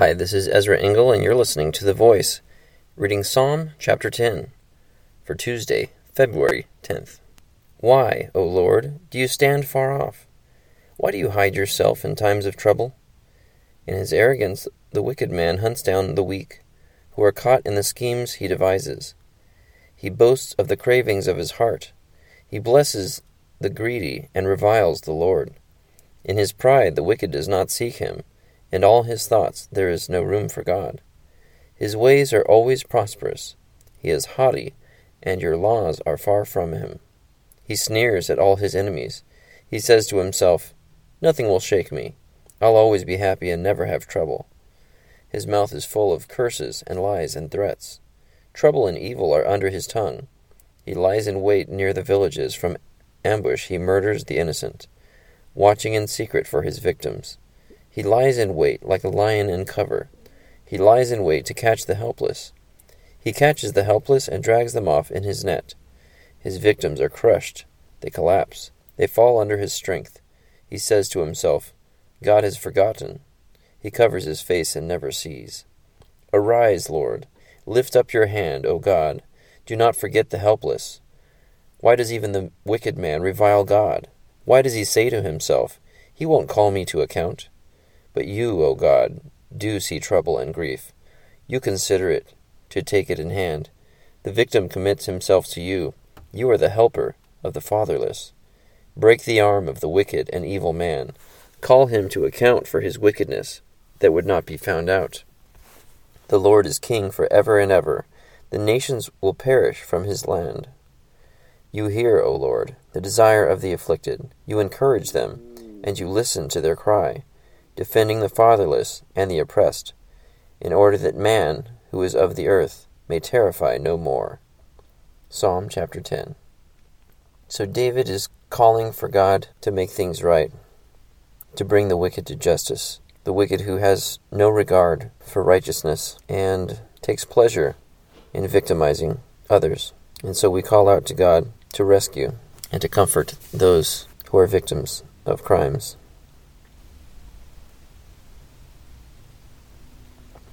Hi, this is Ezra Engel, and you're listening to The Voice, reading Psalm chapter 10 for Tuesday, February 10th. Why, O Lord, do you stand far off? Why do you hide yourself in times of trouble? In his arrogance, the wicked man hunts down the weak, who are caught in the schemes he devises. He boasts of the cravings of his heart. He blesses the greedy and reviles the Lord. In his pride, the wicked does not seek him in all his thoughts there is no room for God. His ways are always prosperous. He is haughty, and your laws are far from him. He sneers at all his enemies. He says to himself, Nothing will shake me. I'll always be happy and never have trouble. His mouth is full of curses and lies and threats. Trouble and evil are under his tongue. He lies in wait near the villages. From ambush he murders the innocent, watching in secret for his victims. He lies in wait like a lion in cover. He lies in wait to catch the helpless. He catches the helpless and drags them off in his net. His victims are crushed. They collapse. They fall under his strength. He says to himself, God has forgotten. He covers his face and never sees. Arise, Lord. Lift up your hand, O God. Do not forget the helpless. Why does even the wicked man revile God? Why does he say to himself, He won't call me to account? But you, O God, do see trouble and grief. You consider it, to take it in hand. The victim commits himself to you. You are the helper of the fatherless. Break the arm of the wicked and evil man. Call him to account for his wickedness, that would not be found out. The Lord is king for ever and ever. The nations will perish from his land. You hear, O Lord, the desire of the afflicted. You encourage them, and you listen to their cry defending the fatherless and the oppressed, in order that man, who is of the earth, may terrify no more. Psalm chapter 10. So David is calling for God to make things right, to bring the wicked to justice, the wicked who has no regard for righteousness and takes pleasure in victimizing others. And so we call out to God to rescue and to comfort those who are victims of crimes.